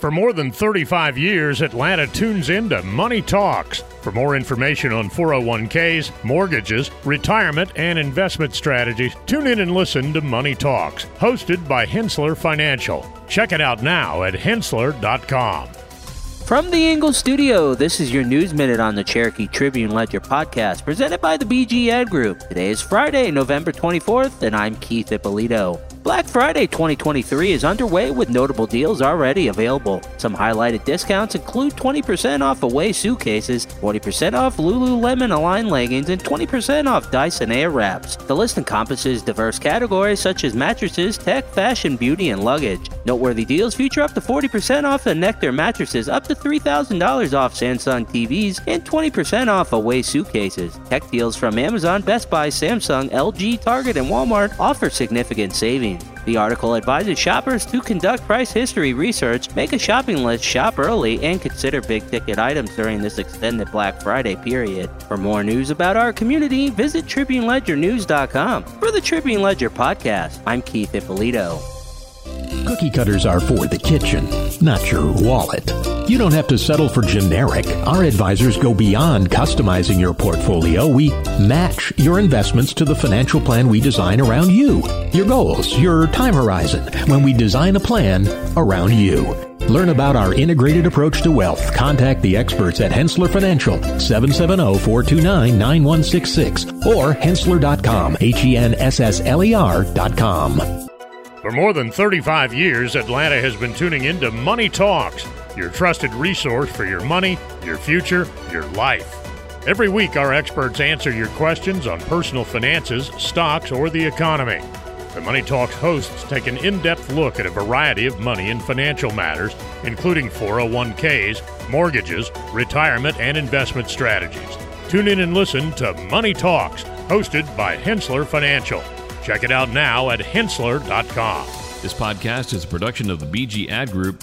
For more than 35 years, Atlanta tunes into Money Talks. For more information on 401ks, mortgages, retirement, and investment strategies, tune in and listen to Money Talks, hosted by Henssler Financial. Check it out now at henssler.com. From the Ingles Studio, this is your News Minute on the Cherokee Tribune Ledger podcast, presented by the BG Ad Group. Today is Friday, November 24th, and I'm Keith Ippolito. Black Friday 2023 is underway with notable deals already available. Some highlighted discounts include 20% off Away suitcases, 40% off Lululemon Align leggings, and 20% off Dyson Airwraps. The list encompasses diverse categories such as mattresses, tech, fashion, beauty, and luggage. Noteworthy deals feature up to 40% off the Nectar mattresses, up to $3,000 off Samsung TVs, and 20% off Away suitcases. Tech deals from Amazon, Best Buy, Samsung, LG, Target, and Walmart offer significant savings. The article advises shoppers to conduct price history research, make a shopping list, shop early, and consider big ticket items during this extended Black Friday period. For more news about our community, visit TribuneLedgerNews.com. For the Tribune Ledger podcast, I'm Keith Ippolito. Cookie cutters are for the kitchen, not your wallet. You don't have to settle for generic. Our advisors go beyond customizing your portfolio. We match your investments to the financial plan we design around you, your goals, your time horizon, when we design a plan around you. Learn about our integrated approach to wealth. Contact the experts at Henssler Financial, 770-429-9166 or henssler.com, H-E-N-S-S-L-E-R dot com. For more than 35 years, Atlanta has been tuning into Money Talks, your trusted resource for your money, your future, your life. Every week, our experts answer your questions on personal finances, stocks, or the economy. The Money Talks hosts take an in depth look at a variety of money and financial matters, including 401ks, mortgages, retirement, and investment strategies. Tune in and listen to Money Talks, hosted by Henssler Financial. Check it out now at henssler.com. This podcast is a production of the BG Ad Group,